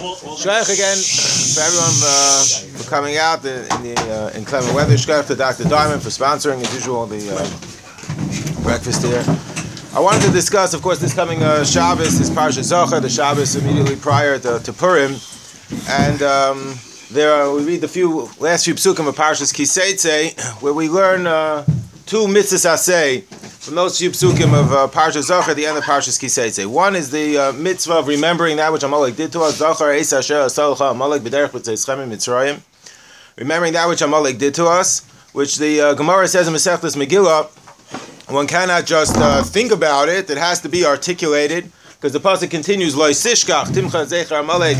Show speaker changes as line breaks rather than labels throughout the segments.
Shkoyach again for everyone uh, for coming out in, in the uh, inclement weather. Shkoyach to Dr. Diamond for sponsoring, as usual, the uh, breakfast here. I wanted to discuss, of course, this coming uh, Shabbos is Parsha Zocher, the Shabbos immediately prior to, to Purim, and um, there are, we read the few last few psukim of Parshas Kiseitze, where we learn uh, two mitzvahs I say from those few psukim of uh, Parsha Zachar the end of Parshas Kiseitze. One is the uh, mitzvah of remembering that which Amalek did to us. Zachar Eis Asher Asalcha Amalek B'derech B'tzeischem Mitzrayim. Remembering that which Amalek did to us, which the uh, Gemara says in Masechtas Megillah, one cannot just uh, think about it; it has to be articulated. Because the pasuk continues, "Loy sishkach timcha zecher Amalek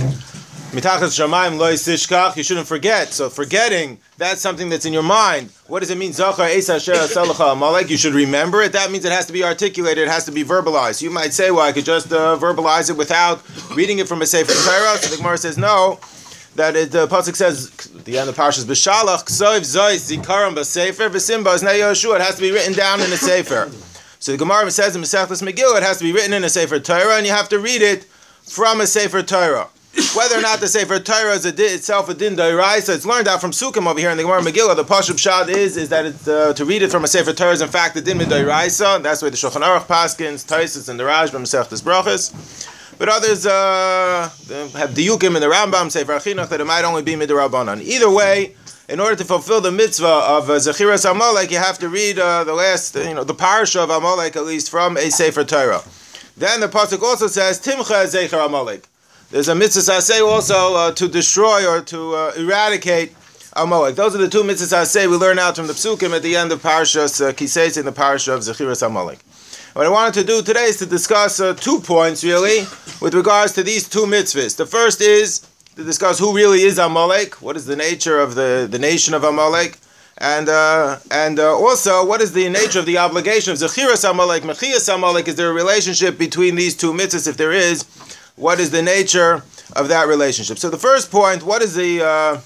mitachas shamayim loy sishkach." You shouldn't forget. So forgetting that's something that's in your mind. What does it mean? Zachar Esa Salacha Amalek. You should remember it. That means it has to be articulated. It has to be verbalized. You might say, well, I could just uh, verbalize it without reading it from a Sefer Torah. So the Gemara says, no. That it, the pasuk says the end of the parashas b'shalach ksoiv zois zikaram b'sefer v'simba is Yoshua. It has to be written down in a sefer. So the Gemara says in Masechtas Megillah, it has to be written in a sefer Torah, and you have to read it from a sefer Torah. Whether or not the Sefer Torah is a di- itself a din so it's learned out from Sukkim over here in the Gemara Megillah. The Pashup Shad is is that it's, uh, to read it from a Sefer Torah is in fact a din Dairaisa. That's why the Shulchan Aruch Paskins, Taisus, and the Rashba Masechtas Brachas. But others uh, have Diyukim in the Rambam Sefer Achinuch that it might only be midrabanan. Either way, in order to fulfill the mitzvah of uh, Zechiras Amalek, you have to read uh, the last, you know, the parsha of Amalek at least from a Sefer Torah. Then the pasuk also says Timcha Zecher Amalek. There's a mitzvah I say also uh, to destroy or to uh, eradicate Amalek. Those are the two mitzvahs I say we learn out from the psukim at the end of Parshas uh, Kiseis in the Parsha of Zechiras Amalek. What I wanted to do today is to discuss uh, two points really with regards to these two mitzvahs. The first is to discuss who really is Amalek, what is the nature of the, the nation of Amalek, and uh, and uh, also what is the nature of the obligation of Zechiras Amalek, Mechias Amalek. Is there a relationship between these two mitzvahs? If there is, what is the nature of that relationship. So the first point, what is the uh,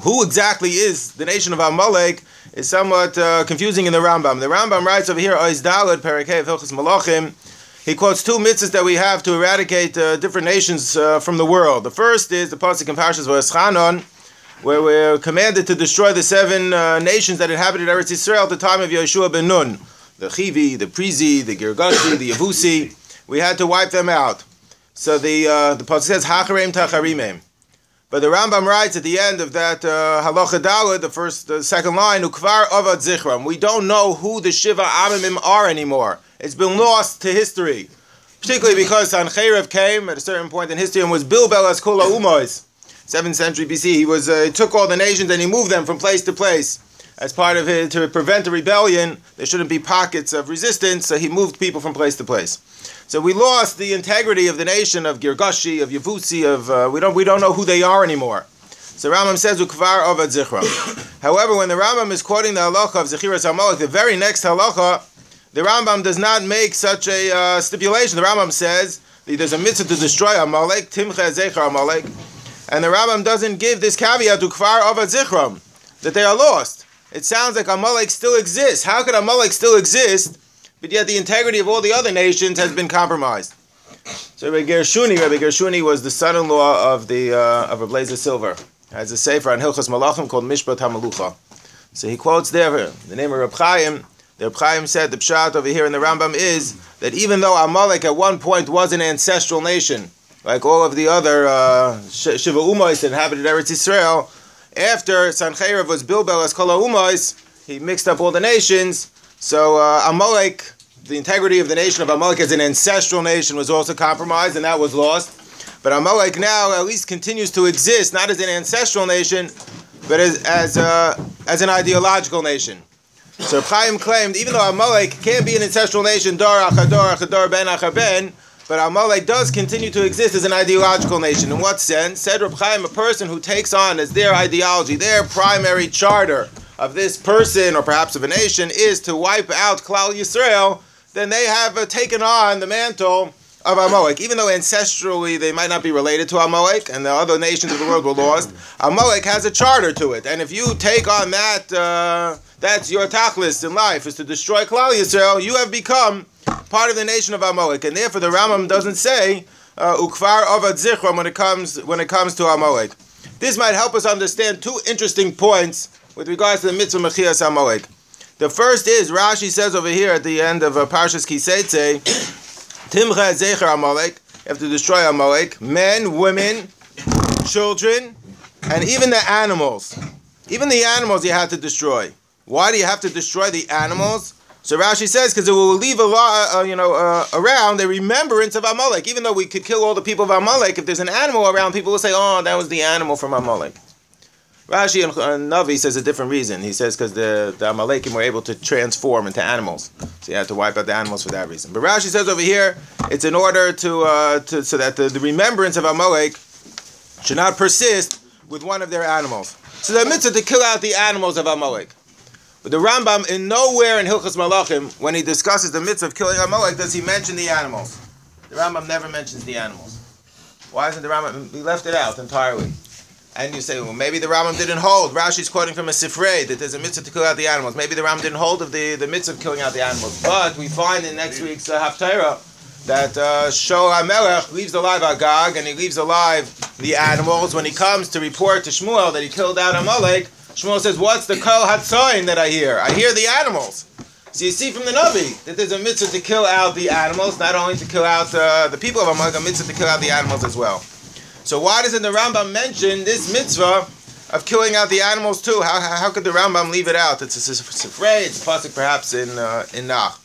who exactly is the nation of Amalek is somewhat uh, confusing in the Rambam. The Rambam writes over here, Ois Dalad, of Hilchas Malachim. He quotes two mitzvahs that we have to eradicate uh, different nations uh, from the world. The first is the pasuk in Parshas V'eschanon, where we're commanded to destroy the seven uh, nations that inhabited Eretz Yisrael at the time of Yeshua ben Nun. The Chivi, the Prizi, the Girgashi, the Yavusi. We had to wipe them out. So the uh, the pasuk says Hacharim Tacharimim. But the Rambam writes at the end of that uh, halacha dalad, the first, the second line, ukvar avad zichram. We don't know who the shiva amimim are anymore. It's been lost to history, particularly because Sancheiriv came at a certain point in history and was bilbel as kula umois. Seventh century BC, he was uh, he took all the nations and he moved them from place to place as part of it to prevent a rebellion. There shouldn't be pockets of resistance, so he moved people from place to place. So we lost the integrity of the nation of Girgashi, of Yavusi, of uh, we don't we don't know who they are anymore. So Rambam says ukvar avad zichra. However, when the Rambam is quoting the halacha of Zechiras Amalek, the very next halacha, the Rambam does not make such a uh, stipulation. The Rambam says there's a mitzvah to destroy Amalek, timcha zecher Amalek, and the Rambam doesn't give this caveat to kvar avad zichram that they are lost. It sounds like Amalek still exists. How could Amalek still exist but yet the integrity of all the other nations has been compromised. So Rabbi Gershuni, Rabbi Gershuni was the son-in-law of the uh, of Rabbi Silver. Has a sefer on Hilchas Malachim called Mishpat Hamalucha. So he quotes there the name of Reb Chaim. The Reb Chaim said the pshat over here in the Rambam is that even though Amalek at one point was an ancestral nation, like all of the other uh, Shiva Umais that inhabited Eretz Yisrael, after Sancheiriv was Bilbel as Kala Umais, he mixed up all the nations so uh, Amalek, the integrity of the nation of Amalek as an ancestral nation was also compromised, and that was lost. But Amalek now at least continues to exist, not as an ancestral nation, but as as, uh, as an ideological nation. So Chaim claimed, even though Amalek can't be an ancestral nation, Dor Achador Achador Ben Achaben, but Amalek does continue to exist as an ideological nation. In what sense? Said Reb Chaim, a person who takes on as their ideology, their primary charter, of this person or perhaps of a nation is to wipe out Klal Yisrael, then they have uh, taken on the mantle of Amalek. Even though ancestrally they might not be related to Amalek and the other nations of the world were lost, Amalek has a charter to it. And if you take on that, uh, that's your tachlis in life, is to destroy Klal Yisrael, you have become part of the nation of Amalek. And therefore the Rambam doesn't say uh, ukvar avad zichron when it comes when it comes to Amalek. This might help us understand two interesting points with regards to the mitzvah mechias Amalek. The first is Rashi says over here at the end of uh, Parshas Kiseitze, Timcha zecher Amalek. You have to destroy Amalek, men, women, children, and even the animals. Even the animals you have to destroy. Why do you have to destroy the animals? So Rashi says because it will leave a lot, uh, you know, uh, around a remembrance of Amalek. Even though we could kill all the people of Amalek, if there's an animal around, people will say, "Oh, that was the animal from Amalek." Rashi and uh, Navi says a different reason. He says because the, the Amalekim were able to transform into animals, so you had to wipe out the animals for that reason. But Rashi says over here, it's in order to, uh, to so that the, the remembrance of Amalek should not persist with one of their animals. So the mitzvah to kill out the animals of Amalek. But the Rambam, in nowhere in Hilchas Malachim, when he discusses the mitzvah of killing Amalek, does he mention the animals. The Rambam never mentions the animals. Why isn't the Rambam? He left it out entirely. And you say, well, maybe the Rambam didn't hold. Rashi's quoting from a Sifrei that there's a mitzvah to kill out the animals. Maybe the Rambam didn't hold of the, the mitzvah of killing out the animals. But we find in next week's uh, Haftarah that uh, Shaul HaMelech leaves alive Agag and he leaves alive the animals. When he comes to report to Shmuel that he killed out Amalek, Shmuel says, What's the kol hatzoin that I hear? I hear the animals. So you see from the Navi that there's a mitzvah to kill out the animals, not only to kill out uh, the people of Amalek, a mitzvah to kill out the animals as well. So why doesn't the Rambam mention this mitzvah of killing out the animals too? How, how could the Rambam leave it out? It's a sifrei, it's a pasuk perhaps in uh, in Nach.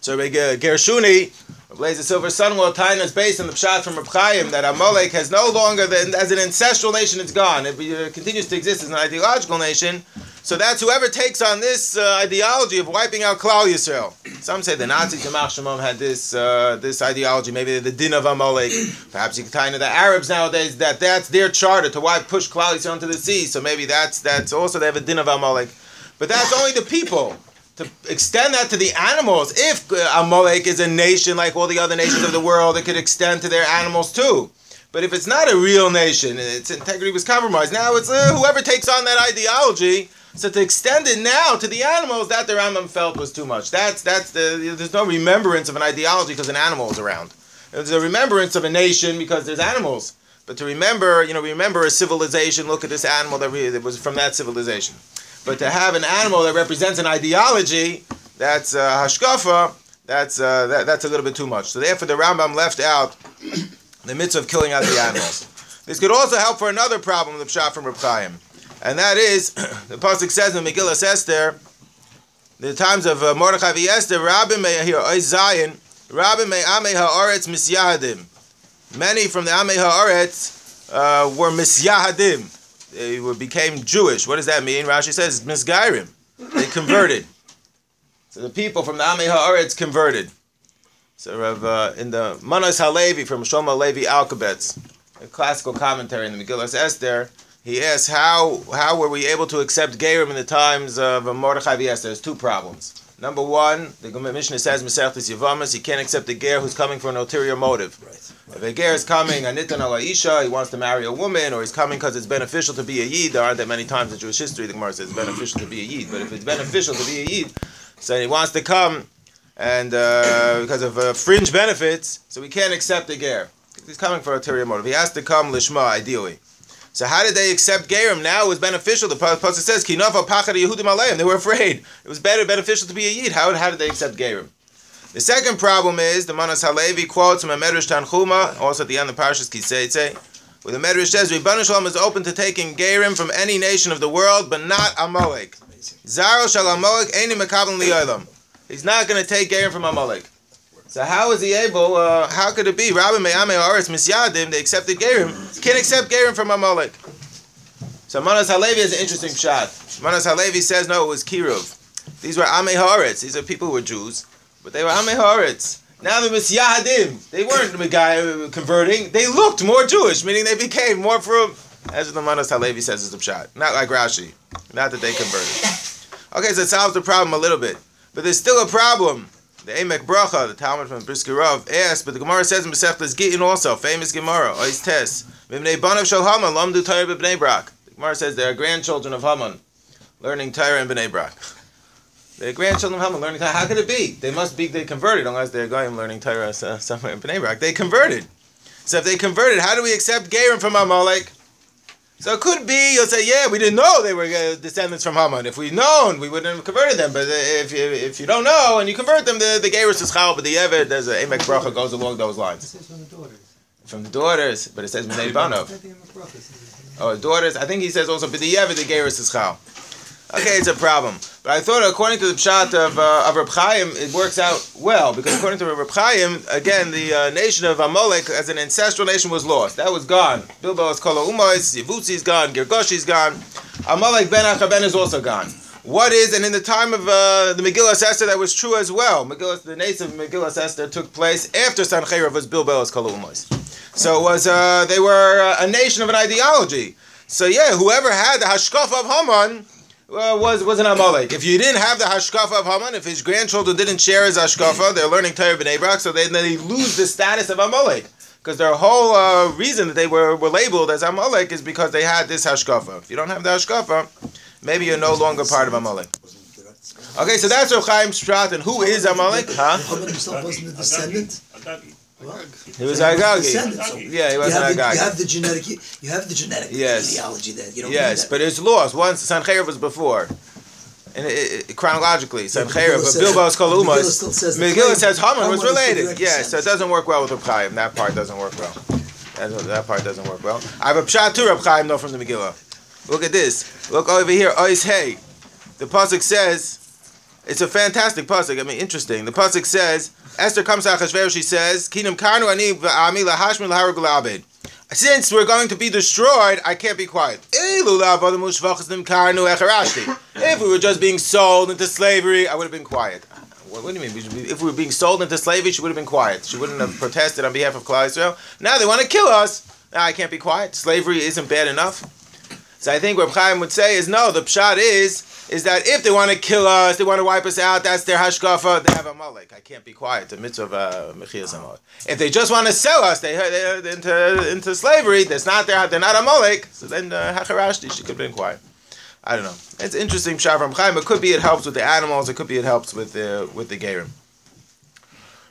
So Gershuni, Blaze the Silver Sun will time is based on the pshat from Reb that Amalek has no longer, the, as an ancestral nation, it's gone. It uh, continues to exist as an ideological nation. So that's whoever takes on this uh, ideology of wiping out Klal Yisrael. Some say the Nazis, the Shemam, had this uh, this ideology. Maybe the din of Amalek. Perhaps you could tie into the Arabs nowadays that that's their charter to wipe push Klal Yisrael into the sea. So maybe that's that's also they have a din of Amalek. But that's only the people to extend that to the animals. If uh, Amalek is a nation like all the other nations of the world, it could extend to their animals too. But if it's not a real nation, its integrity was compromised. Now it's uh, whoever takes on that ideology. So to extend it now to the animals, that the Rambam felt was too much. That's that's the there's no remembrance of an ideology because an animal is around. There's a remembrance of a nation because there's animals. But to remember, you know, remember a civilization. Look at this animal that, that was from that civilization. But to have an animal that represents an ideology, that's uh, hashkafa, that's, uh, that, that's a little bit too much. So therefore the Rambam left out the mitzvah of killing out the animals. This could also help for another problem, the pshat from Reb Chaim. And that is, the Pasuk says in Megillah Esther, the times of uh, Mordechai. Esther, Rabbi may here, Zion, Rabbi may Amei Haaretz Misyahadim. Many from the Amei Haaretz uh, were Misyahadim they became Jewish. What does that mean? Rashi says misgairim. They converted. so the people from the Amei Haaretz converted. So uh, in the Manas Halevi from Shlomo Levi Alkabetz, a classical commentary in the Megillah Esther, he asks how how were we able to accept Gerim in the times of Mordechai. Esther? There's two problems. Number one, the Mishnah says Masechtas Yavamas, you can't accept a ger who's coming for an ulterior motive. Right. If a ger is coming, a nitan al isha, he wants to marry a woman, or he's coming because it's beneficial to be a yid. There aren't that many times in Jewish history the Gemara says it's beneficial to be a yid. But if it's beneficial to be a yid, so he wants to come, and uh, because of uh, fringe benefits, so we can't accept a ger. He's coming for ulterior motive. He has to come lishma, ideally. So how did they accept Gerim? Now it was beneficial. The Pasuk says, "Kinafa pachad Yehudim aleim." They were afraid. It was better, beneficial to be a yid. How, how did they accept Gerim? The second problem is the Manas Halevi quotes from a Medrash Tanchuma, also at the end of Parshas Kiseitze, where the Medrash says, "Ribbanu Shalom is open to taking Gerim from any nation of the world, but not Amalek. Zaro shal Amalek eni mekabel liyolam. He's not going to take Gerim from Amalek. So how is he able? Uh, how could it be? Rabbi Me'ame Aretz Misyadim. They accepted Gerim. Can't accept Gerim from Amalek. So Manas Halevi is an interesting shot. Manas Halevi says no, it was Kiruv. These were Ame. These are people who were Jews, but they were Ame. Now the Misyadim. They weren't the guy converting. They looked more Jewish, meaning they became more from. As the Manas Halevi says is the shot. Not like Rashi. Not that they converted. Okay, so it solves the problem a little bit, but there's still a problem. The Emek Bracha, the Talmud from Brisker Rav, asked, but the Gemara says in Masechtas Gittin also, famous Gemara, Ois Tes, Mibnei Banav Shal Haman, Lamdu Torah B'Bnei Brak. The Gemara says they are grandchildren of Haman, learning Torah in Bnei Brak. The grandchildren of Haman learning Torah. How could it be? They must be they converted unless they're going learning Torah uh, somewhere in Bnei Brak. They converted. So if they converted, how do we accept Gerim from Amalek? So it could be you'll say, yeah, we didn't know they were uh, descendants from Haman. If we'd known, we wouldn't have converted them. But uh, if you, if you don't know and you convert them, the the Gerim is chal, but the Eved, there's a Emek Bracha goes along those lines.
from the daughters.
From the daughters, but it says Bnei Banov. Oh, daughters. I think he says also, but the Geras is Chal. Okay, it's a problem. But I thought, according to the Pshat of, uh, of Reb Chaim, it works out well. Because according to Reb Chaim, again, the uh, nation of Amalek as an ancestral nation was lost. That was gone. Bilbo is Kolo Umois, Yevutzi is gone, Girgoshi is gone. Amalek ben Achaben is also gone. What is, and in the time of uh, the Megillah Esther, that was true as well. Megillah, the nation of Megillah Esther took place after Sancheirav was Bilbo is Umois. So it was, uh, they were uh, a nation of an ideology. So yeah, whoever had the Hashkafa of Haman, uh, was was an Amalek. If you didn't have the Hashkafa of Haman, if his grandchildren didn't share his Hashkafa, they're learning Torah B'nai Brak, so they, they lose the status of Amalek. Because their whole uh, reason that they were, were labeled as Amalek is because they had this Hashkafa. If you don't have the Hashkafa, maybe you're no longer part of Amalek. Okay, so that's Rav Chaim Strat, and who is Amalek? Huh?
Haman himself wasn't a descendant.
He was Agagi.
So
Yeah, he
you
was
have,
an
the, you have the genetic, you have the genetic
Yes.
genealogy there. You don't
Yes, but it's lost. Once Sancheirav was before. And it, it, chronologically,
Yeah, but
Sancheirav,
Megillah
but
says-
Bilbo's
Megillah says
Megillah says Haman was related. Yes, so it doesn't work well with Reb Chaim. That part doesn't work well. That, that part doesn't work well. I have a pshat to Reb Chaim, though, from the Megillah. Look at this. Look over here. Ois Hey. The pasuk says, it's a fantastic pasuk. I mean, interesting. The pasuk says, Esther comes to Achashverosh. She says, "Kinam kanu ani v'ami lahashmi laharug la'abed." Since we're going to be destroyed, I can't be quiet. If we were just being sold into slavery, I would have been quiet. What, what do you mean? If we were being sold into slavery, she would have been quiet. She wouldn't have protested on behalf of Klal Israel. Now they want to kill us. I can't be quiet. Slavery isn't bad enough. So I think what Chaim would say is no. The pshat is is that if they want to kill us, they want to wipe us out. That's their hashkafa. They have a malik. I can't be quiet. The mitzvah of uh. If they just want to sell us, they they're into into slavery. That's not their. They're not a malik. So then uh, hacharashti. She could been quiet. I don't know. It's interesting pshat from Chaim. It could be it helps with the animals. It could be it helps with the with the gerim.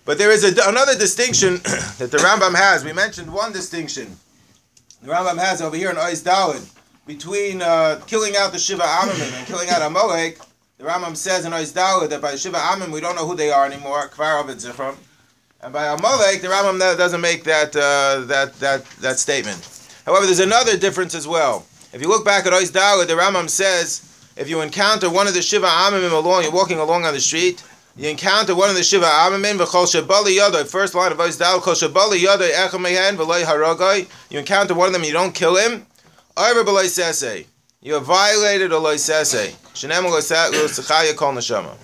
But there is a, another distinction that the Rambam has. We mentioned one distinction. The Rambam has over here in Ois Dalid between uh, killing out the Shiva Amim and killing out Amalek. The Rambam says in Ois Dalid that by Shiva Amim we don't know who they are anymore. Kvar Ovid. And by Amalek, the Rambam no- doesn't make that uh, that that that statement. However, there's another difference as well. If you look back at Ois Dalid, the Rambam says if you encounter one of the Shiva Amimim along, you're walking along on the street, you encounter one of the Shiva Amimim, v'chol shabali yadoi, first line of Ois Dalid, kol shabali yadoi echem mehen v'loi you encounter one of them, you don't kill him, B'loi sese, you have violated a loi sese, shenem lo sechaya kol neshama.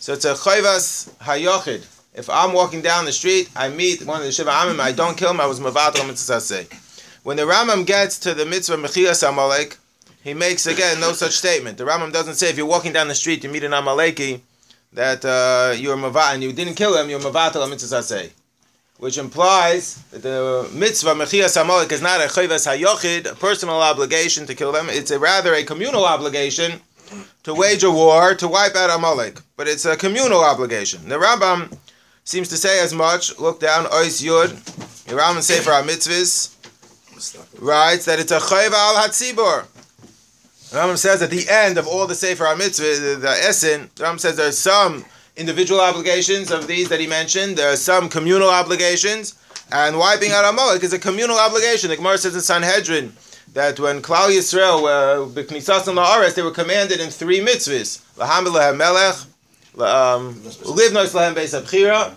So it's a chayvas hayochid. If I'm walking down the street, I meet one of the Shiva Amim, I don't kill him, I was mavatal mitzvah When the Rambam gets to the mitzvah mechias Amalek, he makes again no such statement. The Rambam doesn't say if you're walking down the street, you meet an Amaleki, that uh, you're mavat and you didn't kill him, you're mavatal mitzvah which implies that the mitzvah mechias Amalek is not a chayvas hayochid, a personal obligation to kill them. It's a, rather a communal obligation to wage a war to wipe out Amalek, but it's a communal obligation. The Rambam seems to say as much. Look down, Ois Yud, the Rambam Sefer HaMitzvahs writes that it's a chayva al hatzibor. The Rambam says at the end of all the Sefer HaMitzvah, the, the Essen, the Rambam says there's some individual obligations of these that he mentioned, there are some communal obligations, and wiping out Amalek is a communal obligation. The Gemara says in Sanhedrin that when Klal Yisrael were b'knisas and la'aretz, they were commanded in three mitzvahs: lahamid lahem melech, um, livnos lahem beis abchira,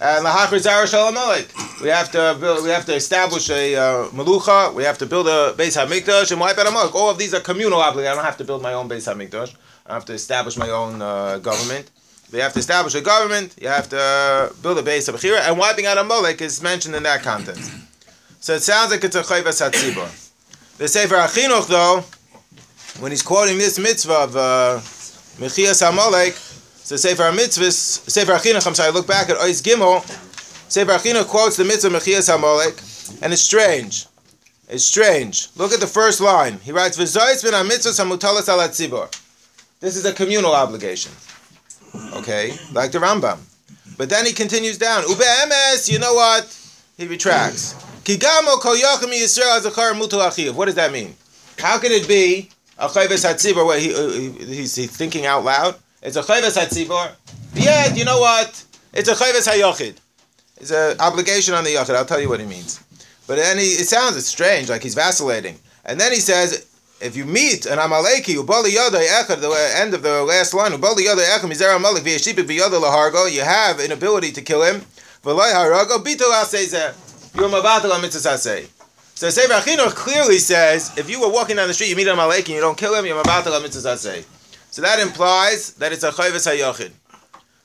and lahachri zara shel Amalek. We have to build, we have to establish a uh, melucha. We have to build a beis hamikdash and wipe out Amalek. All of these are communal obligations. I don't have to build my own beis hamikdash. I have to establish my own uh, government. You have to establish a government. You have to uh, build a base of Bechira, and wiping out Amalek is mentioned in that context. So it sounds like it's a chayvas hatzibor. The Sefer Achinuch, though, when he's quoting this mitzvah of uh, Mechias Amalek, so Sefer HaMitzvahs, Sefer Achinuch, I'm sorry, look back at Ois Gimel, Sefer Achinuch quotes the mitzvah Mechias Amalek, and it's strange. It's strange. Look at the first line. He writes, V'zoyis min ha-mitzvahs ha-mutalas ala. This is a communal obligation. Okay, like the Rambam. But then he continues down. Ube'emes, you know what? He retracts. Kigamo kol yachim Yisrael azachar mutu achiv. What does that mean? How could it be a chayves hatzibor? Where he, uh, he's, he's thinking out loud. It's a chayves hatzibor. Yeah, you know what? It's a chayves hayochid. It's an obligation on the yochid. I'll tell you what he means. But then he, it sounds it's strange, like he's vacillating. And then he says, if you meet an Amaleki, ubali yoda echad, the end of the last line, ubali yoda echad mizer Amalek v'yeshipik v'yoda lahargo, you have an ability to kill him. V'loy harago bitul asezeh. You're mabatel mitzvah. So Sefer Achinuch clearly says, if you were walking down the street, you meet an Amaleki and you don't kill him, you're mabatel mitzvah. So that implies that it's a chayvus hayochid.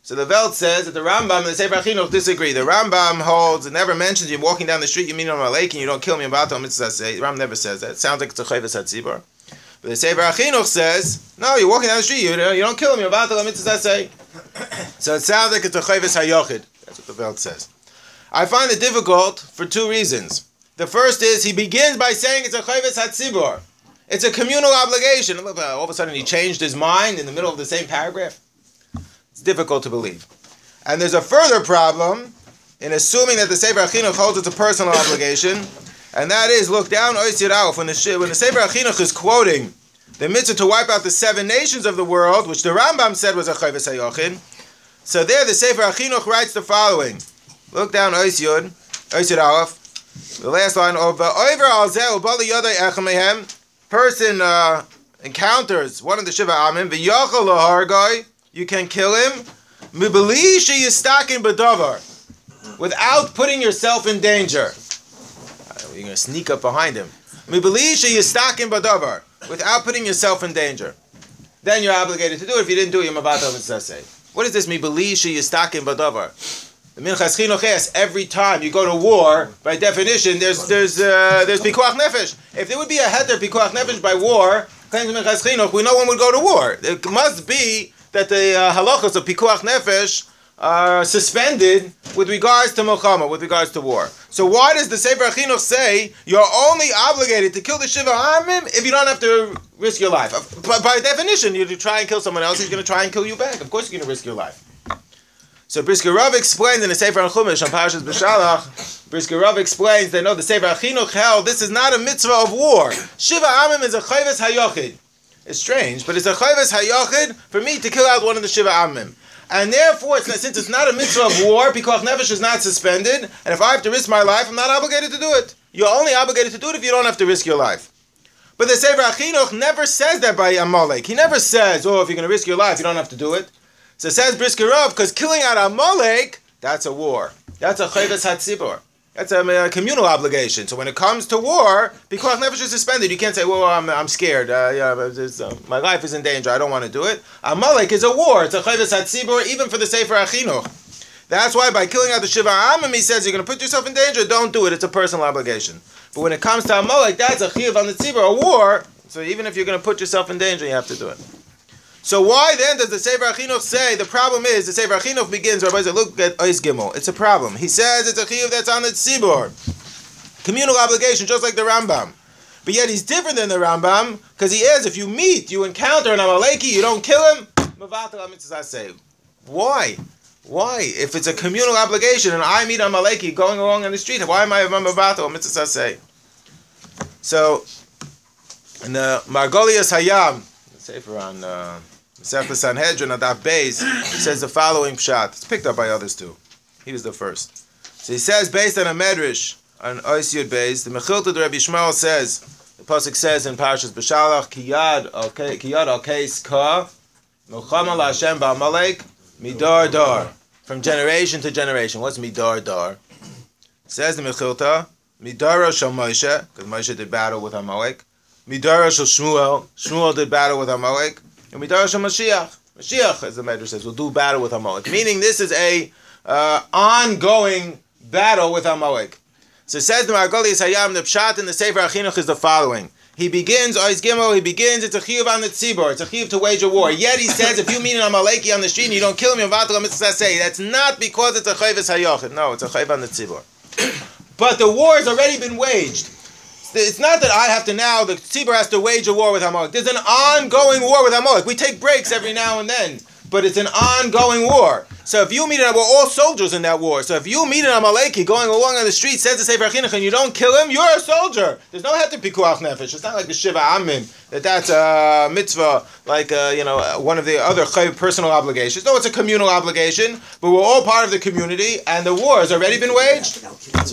So the Welt says that the Rambam and the Sefer Achinuch disagree. The Rambam holds, it never mentions you're walking down the street, you meet on a lake, and you don't kill me about mitzvah say. The Rambam never says that. It sounds like it's a chayvus hatzibur. But the Sefer Achinuch says, no, you're walking down the street, you, you don't kill me about mitzvah say. So it sounds like it's a chayvus hayochid. That's what the Welt says. I find it difficult for two reasons. The first is he begins by saying it's a chayvus hatzibur. It's a communal obligation. Uh, All of a sudden he changed his mind in the middle of the same paragraph. Difficult to believe. And there's a further problem in assuming that the Sefer Achinuch holds it's a personal obligation, and that is look down Oisir Aleph when the when the Sefer Achinuch is quoting the mitzvah to wipe out the seven nations of the world, which the Rambam said was a chayvus hayochin. So there, the Sefer Achinuch writes the following: Look down Oisir Oisir Aleph, the last line of Oiver al Zeh Ubali Yodai Echamehem. Person uh, encounters one of the Shiva Amim, v'yachal lahargai. You can kill him. Mibali sheyistakin b'davar, without putting yourself in danger. You're gonna sneak up behind him. Mibali sheyistakin b'davar, without putting yourself in danger. Then you're obligated to do it. If you didn't do it, you're mabata. What is this? Mibali sheyistakin b'davar. The Minchas Chinuch asks every time you go to war, by definition, there's there's uh, there's pikuach nefesh. If there would be a heter pikuach nefesh by war, claims Minchas Chinuch, we no one would go to war. It must be that the uh, halachas of pikuach nefesh are suspended with regards to milchama, with regards to war. So why does the Sefer Chinuch say you're only obligated to kill the shiva amim if you don't have to risk your life? By, by definition, you try and kill someone else, he's going to try and kill you back. Of course, you're going to risk your life. So Brisker Rav explains in the Sefer Chumash on Parashas B'Shalach, Brisker Rav explains that no, the Sefer Achinuch held this is not a mitzvah of war. Shiva Amim is a chayvus hayochid. It's strange, but it's a chayvus hayochid for me to kill out one of the Shiva Amim. And therefore, it's since it's not a mitzvah of war, because Nefesh is not suspended, and if I have to risk my life, I'm not obligated to do it. You're only obligated to do it if you don't have to risk your life. But the Sefer Achinuch never says that by Amalek. He never says, oh, if you're going to risk your life, you don't have to do it. So it says Brisker Rav, because killing out Amalek, that's a war. That's a chayvus hatzibor. That's a, a communal obligation. So when it comes to war, because nefesh is suspended, you can't say, "Well, I'm, I'm scared. Uh, yeah, uh, my life is in danger. I don't want to do it." Amalek is a war. It's a chayvus hatzibor, even for the Sefer Achinuch. That's why by killing out the Shiva Amim, he says you're going to put yourself in danger. Don't do it. It's a personal obligation. But when it comes to Amalek, that's a chiv on the tzibor, a war. So even if you're going to put yourself in danger, you have to do it. So why then does the Sefer Achinuch say the problem is the Sefer Achinuch begins? Rabbi said, look at Ois Gimel. It's a problem. He says it's a chiyuv that's on the tzibor, communal obligation, just like the Rambam. But yet he's different than the Rambam because he is. If you meet, you encounter an Amaleki, you don't kill him. Why? Why? If it's a communal obligation and I meet Amaleki going along on the street, why am I a mavatal mitzvah? So, in the Margolias Hayam, the Sefer on. Uh, Sefer Sanhedrin Adaf Beis says the following pshat. It's picked up by others too. He was the first. So he says, based on a medrash on Ois Yud Beis, the Mechilta Rabbi Shmuel says, the pasuk says in Parashas B'Shalach, Kiyad al Keis Ka, Milchama LaHashem Ba'amalek, Midar Dar, from generation to generation. What's Midar Dar? Says the Mechilta, Midara Shal Moshe, because Moshe did battle with Amalek. Midara Shal Shmuel, Shmuel did battle with Amalek. And we Midarash Mashiach. Mashiach, as the Medrash says, will do battle with Amalek. Meaning this is a uh, ongoing battle with Amalek. So it says the Margolius Hayam, the Pshat in the Sefer Achinuch is the following. He begins, Ois Gimel, he begins, it's a chiyuv on the tzibor, it's a chiyuv to wage a war. Yet he says, if you meet an Amaleki on the street and you don't kill him, that's not because it's a chayvus hayochid. No, it's a chayv on the tzibor. But the war has already been waged. It's not that I have to now, the tzibor has to wage a war with Amalek. There's an ongoing war with Amalek. We take breaks every now and then. But it's an ongoing war. So if you meet him, we're all soldiers in that war. So if you meet an Amaleki going along on the street, says the Sefer Chinuch, and you don't kill him, you're a soldier. There's no head to pikuach nefesh. It's not like the Shiva Amim that that's a mitzvah, like uh, you know one of the other personal obligations. No, it's a communal obligation, but we're all part of the community, and the war has already been waged.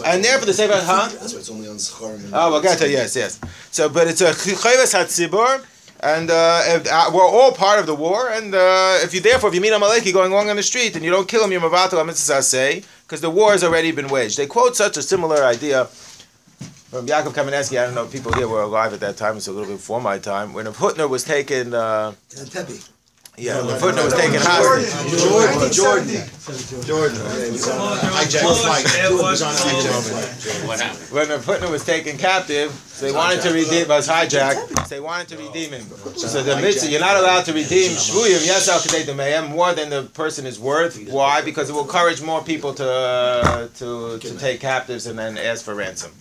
And therefore the Sefer, huh?
That's why it's only on Scharim.
Oh, well, gotcha. Yes, yes. So, but it's a chayvas hatzibur, and uh, if, uh, we're all part of the war. And uh, if you therefore, if you meet a Maleki going along on the street and you don't kill him, you're mavatal mitzvah because the war has already been waged. They quote such a similar idea from Yaakov Kamenetsky. I don't know if people here were alive at that time. It's a little bit before my time when a Hutner was taken. Uh,
And Pepe.
yeah, when Hutner was taken hostage.
Jordan, Jordan, Jordan.
When the Hutner was taken captive, so they wanted to redeem, was hijacked, so they wanted to redeem him. So the mitzvah, you're not allowed to redeem shvuyim, yes, al kadei demayim, more than the person is worth. Why? Because it will encourage more people to, uh, to, to take captives and then ask for ransom.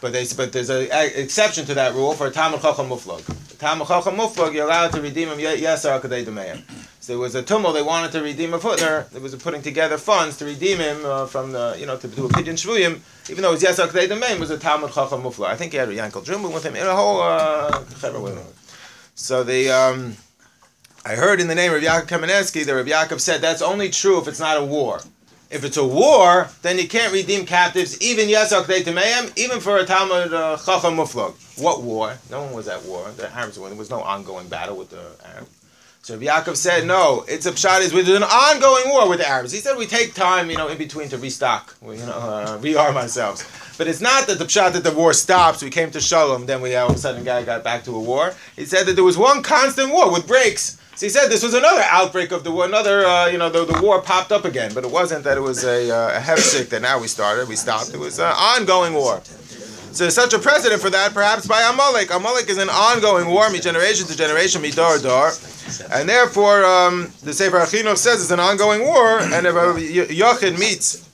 But they, but there's an exception to that rule for a Talmud Chacham Muflog. Talmud Chacham Muflog, you're allowed to redeem him, yes, al kadei demayim. So there was a tumult. They wanted to redeem a Hutner. There was putting together funds to redeem him uh, from the, you know, to do a pidyon shvuyim. Even though it was Yasar Kdei Domain, was a Talmud Chacham Mufla. I think he had a Yankel Jumbo with him, and a whole uh, with him. So the, um, I heard in the name of Yaakov Kamenetsky that Rabbi Yaakov said that's only true if it's not a war. If it's a war, then you can't redeem captives, even Yasar Kdei Domain, even for a Talmud uh, Chacham Mufla. What war? No one was at war. The Arabs were. There was no ongoing battle with the Arabs. So Yaakov said, no, it's a pshat is with an ongoing war with the Arabs. He said we take time, you know, in between to restock, we, you know, uh, rearm ourselves. But it's not that the pshat that the war stops. We came to shalom, then we all of a sudden got, got back to a war. He said that there was one constant war with breaks. So he said this was another outbreak of the war, another, uh, you know, the, the war popped up again. But it wasn't that it was a, uh, a hefsek that now we started, we stopped. It was an ongoing war. So such a precedent for that, perhaps by Amalek. Amalek is an ongoing war, mi generation to generation, mi dar. And therefore, um, the Sefer Achinuch says it's an ongoing war, and if a Yochid meets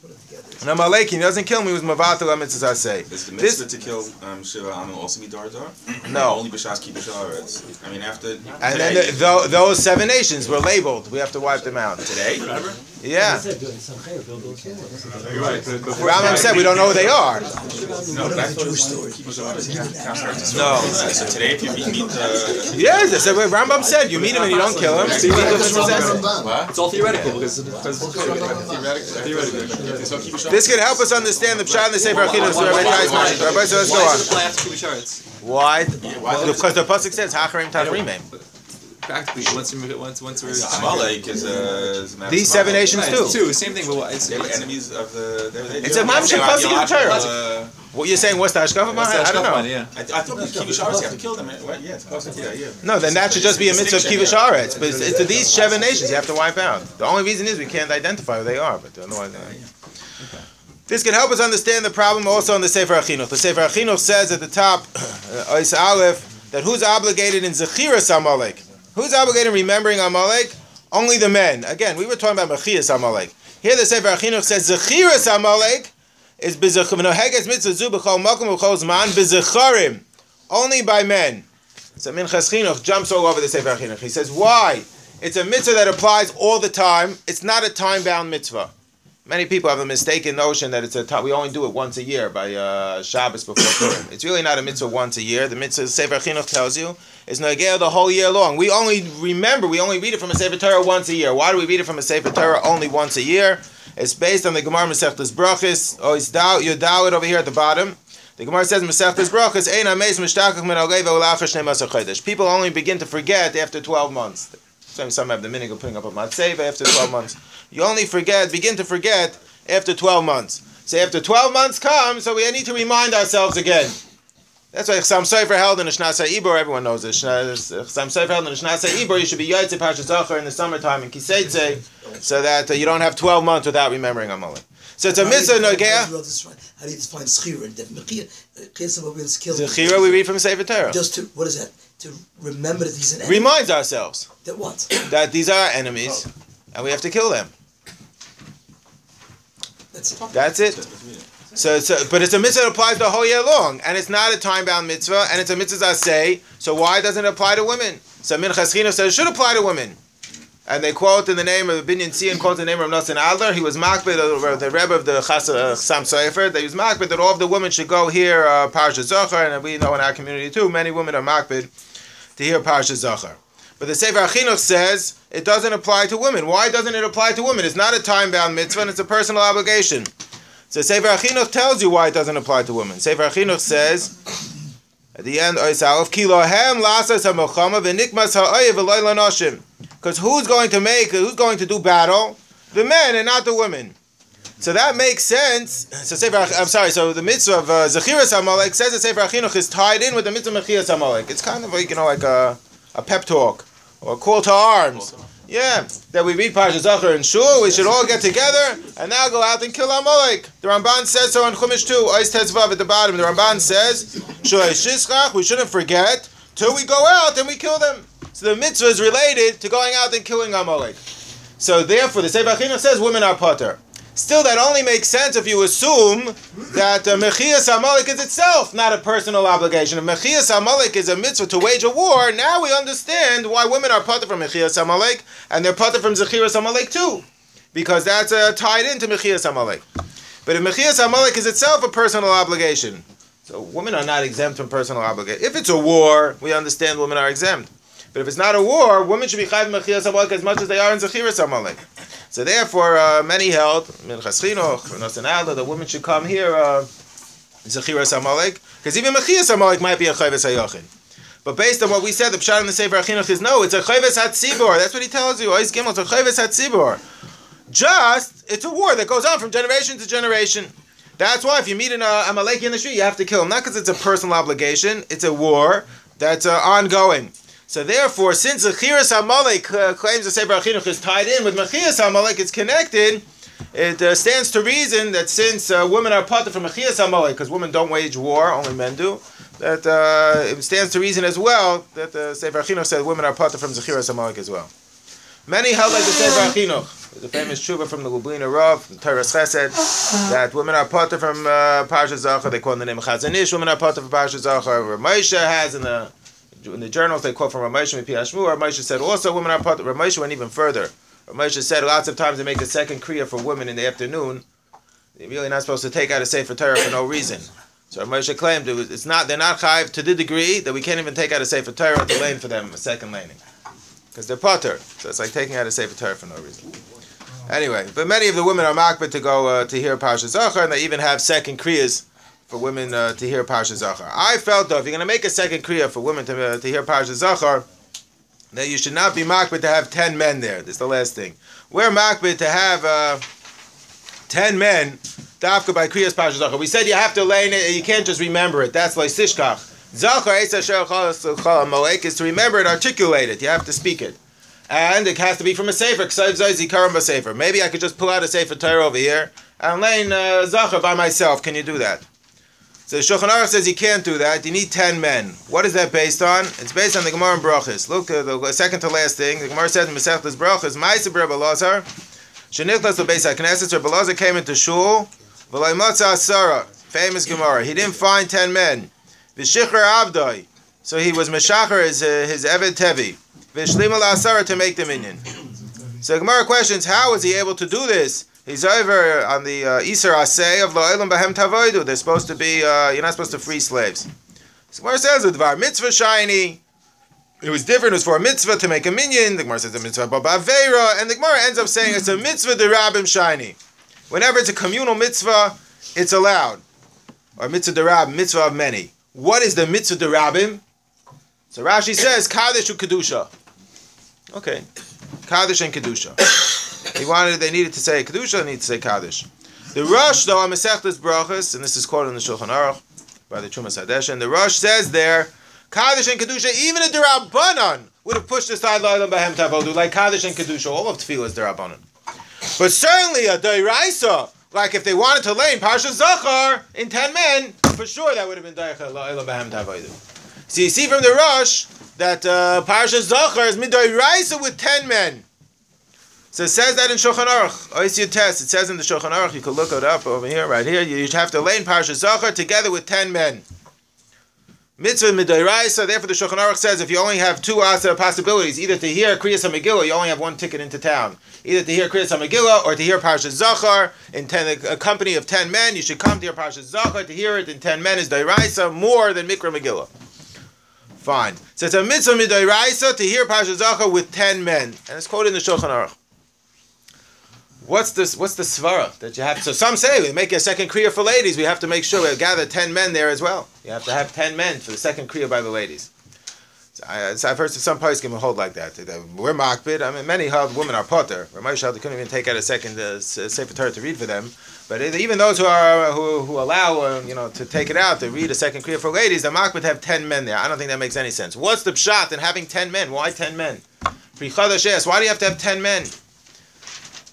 an Amalek, he doesn't kill him, he was Mavatal HaMitzvah say.
Is the
This-
mitzvah to kill um, Shiva Amel also be Dar Dar?
No.
Only B'Shas Ki B'Sharetz. I mean, after
And then
today,
the, those seven nations were labeled. We have to wipe them out.
today,
Yeah. Rambam said we don't know who they are.
no, that's
Jewish story.
No.
So today, if you meet, meet the
Yes, I said, Rambam said you meet him and you don't kill him. So you meet the possessor.
It's all theoretical because because theoretically.
So keep B'Sharetz.
This could help us understand the pshat in the Sefer Achinuch. So Rabbi Tais. Rabbi, so let's go
Why
on.
does it apply after Kibbutz Sharetz?
Why?
why
Because the pasuk says Hacharim Tavrimim.
Practically, once we once once we're
Amalek is a. is a
These seven
Amalek.
nations too.
it's two same thing. But it's,
They were
it's,
enemies of the. They were, they,
It's a mamshik pasuk in the Torah.
uh,
What you're saying? What's the hashkafa behind? it? I don't know.
yeah.
I, I think the Ki B'Sharetz, you have to kill them. Right? Yeah, it's close yeah, yeah.
No, then that should just be a mitzvah of
Distinction,
kivush
yeah.
But it's, it's to these seven nations you have to wipe out. The only reason is we can't identify who they are. But otherwise, uh, this can help us understand the problem also in the Sefer Achinuch. The Sefer Achinuch says at the top, uh, Ois Aleph, that who's obligated in Zechiras Amalek? Who's obligated in remembering Amalek? Only the men. Again, we were talking about Mechias Amalek. Here the Sefer Achinuch says Zechiras Amalek is b'zechnoheges mitzvah b'chol makom b'chol zman b'zecharim. Only by men. So Minchas Chinuch jumps all over the Sefer Chinuch. He says, why? It's a mitzvah that applies all the time. It's not a time-bound mitzvah. Many people have a mistaken notion that it's a time, we only do it once a year by uh, Shabbos before Purim. It's really not a mitzvah once a year. The mitzvah Sefer Chinuch tells you is Nagel the whole year long. We only remember, we only read it from a Sefer Torah once a year. Why do we read it from a Sefer Torah only once a year? It's based on the Gemara Masechtas Brachis. Oh, it's Dow, it over here at the bottom. The Gemara says Masechtas Brachis, Ein Ameis Mishtakach Min Algei Ve'ulachar Shnei Masach Chodesh. People only begin to forget after 12 months. Some, some have the meaning of putting up a matzeva after 12 months. You only forget, begin to forget after 12 months. So after 12 months come, so we need to remind ourselves again. That's why Chasam Sofer held in the Shnasa Ibor, everyone knows this. Chasam Sofer held in the Shnasa Ibor, you should be Yaitze Parshas Zachar in the summertime in Kiseitze, so that uh, you don't have 12 months without remembering Amalek. So it's a mitzvah
do
nogea.
how do you define schira and definition? Chesed means kill.
Zechira we read from Sefer Torah.
Just to what is that? To remember that he's an enemy.
Reminds ourselves
that what?
that these are our enemies, oh. and we have to kill them.
That's it.
That's it. So, so, but it's a mitzvah that applies the whole year long, and it's not a time-bound mitzvah, and it's a mitzvah I say. So why doesn't it apply to women? So Minchas Chinuch says it should apply to women. And they quote in the name of Binyan Tzion, quote in the name of Nosson Adler. He was makbid, the Rebbe of the Chas uh, Sam Sefer. They was makbid that all of the women should go hear uh, Parsha Zachar, and we know in our community too, many women are makbid to hear Parsha Zachar. But the Sefer Achinuch says it doesn't apply to women. Why doesn't it apply to women? It's not a time-bound mitzvah, and it's a personal obligation. So Sefer Achinuch tells you why it doesn't apply to women. Sefer Achinuch says at the end, Oisalov kilohem lasas hamilchama v'nikmas ha'oyev. Because who's going to make, who's going to do battle? The men and not the women. So that makes sense. So Sefer, I'm sorry. So the mitzvah of uh, Zechiras Hamalek says that Sefer Achinuch is tied in with the mitzvah of Mechias Hamalek. It's kind of like you know like a, a pep talk or a call to arms. Yeah, that we read Parsha Zachar and Shul. We should all get together and now go out and kill Amalek. The Ramban says so in Chumash too. Ois Tetzvav at the bottom. The Ramban says. We shouldn't forget till we go out and we kill them. So the mitzvah is related to going out and killing Amalek. So therefore, the Sefer Achinuch says women are potter. Still, that only makes sense if you assume that uh, Mechias Amalek is itself not a personal obligation. If Mechias Amalek is a mitzvah to wage a war, now we understand why women are potter from Mechias Amalek and they're potter from Zechiras Amalek too, because that's uh, tied into Mechias Amalek. But if Mechias Amalek is itself a personal obligation, so women are not exempt from personal obligation. If it's a war, we understand women are exempt. But if it's not a war, women should be chayv mechias amalek as much as they are in zechiras amalek. So therefore, uh, many held minchas chinuch, nosanada, the women should come here uh, zechiras amalek, because even mechias amalek might be a chayves hayochin. But based on what we said, the pshat in the sefer chinuch is no, it's a chayves hatzibor. That's what he tells you. Ois gimel, it's a chayves hatzibor. Just, it's a war that goes on from generation to generation. That's why if you meet an uh, Amaleki in the street, you have to kill him. Not because it's a personal obligation, it's a war that's uh, ongoing. So therefore, since Zechiras Amalek uh, claims the Sefer Achinuch is tied in with Mechias Amalek, it's connected. It uh, stands to reason that since uh, women are potter from Mechias Amalek, because women don't wage war, only men do, that uh, it stands to reason as well that the Sefer Achinuch said women are potter from Zechiras Amalek as well. Many held like the Sefer Achinuch. A famous tshuva from the Lublina Rav, the Torah Chesed, that women are potter from uh, Parsha Zachar. They call the name Chazanish. Women are potter from Parsha Zachar. Ramesha has in the in the journals they quote from Ramesha and Piyashmu. Ramesha said also women are potter. Ramesha went even further. Ramesha said lots of times they make a second kriya for women in the afternoon. They're really not supposed to take out a sefer Torah for no reason. So Ramesha claimed it was, it's not they're not chayiv to the degree that we can't even take out a sefer Torah to lane for them a second laning because they're potter. So it's like taking out a sefer Torah for no reason. Anyway, but many of the women are makbid to go uh, to hear Parsha Zachar, and they even have second kriyas for women uh, to hear Parsha Zachar. I felt though, if you're going to make a second kriya for women to, uh, to hear Parsha Zachar, that you should not be makbid to have ten men there. This is the last thing. We're makbid to have uh, ten men dafka by kriyas Parsha Zachar. We said you have to lay it. You can't just remember it. That's like sishkach. Zachar is to remember it, articulate it. You have to speak it. And it has to be from a sefer. Maybe I could just pull out a sefer Torah over here and lay uh, Zachar by myself. Can you do that? So Shulchan Aruch says you can't do that. You need ten men. What is that based on? It's based on the Gemara in Brachas. Look, uh, the second to last thing. The Gemara says in Masechtas Brachas, Ma'aseh Rebbe Lazar, Shenichlas LeBeis HaKnesset, Rebbe Lazar came into Shul, V'lay Matzah Asara, famous Gemara. He didn't find ten men. V'shichar Abdoi, so he was Meshacher, his, uh, his Eved Tevi. V'shlimal Asara to make the minion. So Gemara questions, how was he able to do this? He's over on the uh, Isar Asay of Lo'ilam Bahem Tavoidu. They're supposed to be, uh, you're not supposed to free slaves. So Gemara says, the Dvar Mitzvah Shiny. It was different. It was for a mitzvah to make a minion. The Gemara says the mitzvah Baba Aveira. And the Gemara ends up saying it's a mitzvah de Rabim Shiny. Whenever it's a communal mitzvah, it's allowed. Or mitzvah de Rab, mitzvah of many. What is the mitzvah de Rabim? So Rashi says, Kaddish u Kedusha. Okay. Kaddish and Kedusha. He wanted, they needed to say Kedusha, they need to say Kaddish. The Rush, though, on Masechtas Brachas, and this is quoted in the Shulchan Aruch by the Trumas Hadesh, and the Rush says there, Kaddish and Kedusha, even a Derabanan would have pushed aside La'ilam Bahem Tavodu, like Kaddish and Kedusha, all of Tefillah is Derabanan. But certainly a Deiraisa, like if they wanted to lay in Parsha Zachar in 10 men, for sure that would have been Deicha La'ilam Bahem Tavodu. So you see from the Rush that uh, Parsha Zachar is Midai Raisa with 10 men. So it says that in Shulchan Aruch. Oisiyah test. It says in the Shulchan Aruch. You can look it up over here, right here. You have to lay in Parsha Zachar together with ten men. Mitzvah midoraisa. Therefore, the Shulchan Aruch says if you only have two asa possibilities, either to hear Kriyas Megillah, you only have one ticket into town. Either to hear Kriyas Megillah or to hear Parashat Zachar in ten, a company of ten men. You should come to hear Parashat Zachar. To hear it in ten men is doraisa more than Mikra Megillah. Fine. So it's a mitzvah midoraisa to hear Parashat Zachar with ten men, and it's quoted in the Shulchan Aruch. What's this? What's the svara that you have? So some say we make a second kriya for ladies. We have to make sure we gather ten men there as well. You have to have ten men for the second kriya by the ladies. So, I, so I've heard some poskim will hold like that. We're makbid. I mean, many held women are patur. Ramesh they couldn't even take out a second uh, sefer Torah to read for them. But even those who are who, who allow uh, you know to take it out to read a second kriya for ladies, the makbid have ten men there. I don't think that makes any sense. What's the pshat in having ten men? Why ten men? Why do you have to have ten men?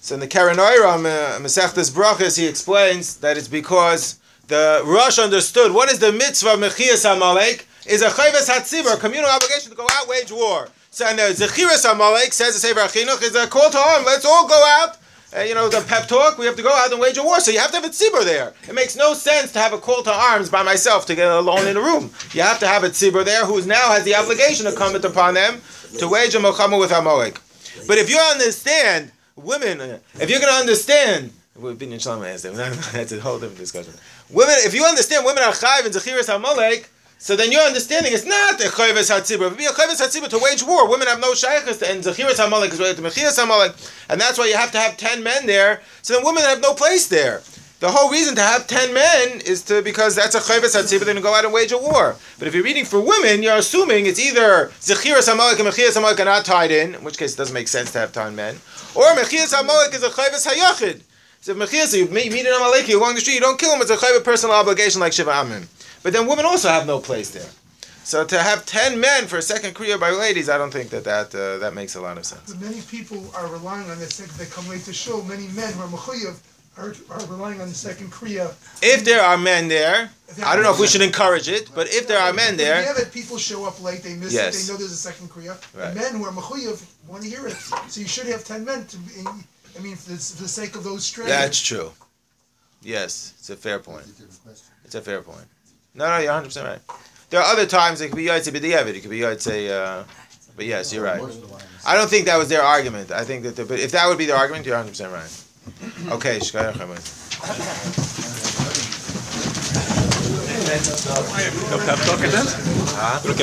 So in the Karen Oiram, uh, Brachas, he explains that it's because the Rosh understood what is the mitzvah of Mechias Amalek is a chayves hatzibur, communal obligation to go out wage war. So and the Zechiras Amalek says the Sefer HaChinuch is a call to arm. Let's all go out. Uh, you know the pep talk. We have to go out and wage a war. So you have to have a tzibur there. It makes no sense to have a call to arms by myself to get alone in a room. You have to have a tzibur there who now has the obligation to come upon them to wage a milchama with Amalek. But if you understand women, if you're going to understand, we've been in Shalom that's a whole different discussion. Women, if you understand women are chayv and zechiras hamalek, so then your understanding is not the chayvus hatzibur. It would be a chayvus hatzibur to wage war. Women have no shaykhs, and zechiras hamalek is related to mechiras hamalek, and that's why you have to have ten men there. So then women have no place there. The whole reason to have ten men is to because that's a chayvus hatzibur. Then go out and wage a war. But if you're reading for women, you're assuming it's either zechiras hamalek and mechiras hamalek are not tied in, in which case it doesn't make sense to have ten men. Or Mechias HaMolek is a Chayvus HaYachid. So Mechias, you meet, an Amaleki along the street, you don't kill him, it's a Chayvus personal obligation like Shiva Amim. But then women also have no place there. So to have ten men for a second Kriya by ladies, I don't think that that, uh, that makes a lot of sense.
But many people are relying on this, they come late to show, many men who are Mechuyev are, are relying on the second Kriya.
If there are men there, I don't know if we should encourage it, but if there are men there,
Yeah, that people show up late, they miss
Yes.
it, they know there's a second Kriya.
Right.
Men who are Mechuyev want to hear it. So you should have ten men to, I mean, for the, for the sake of those strands.
that's true. Yes, it's a fair point. It's a fair point. No, no, you're 100% right. There are other times it could be Yotze B'di'evid, it could be Yotze, uh, but yes, you're right. I don't think that was their argument. I think that, the, but if that would be their argument, you're 100% right. Okay, Shkaya Chaimon.
No pep talk then?
Huh?
We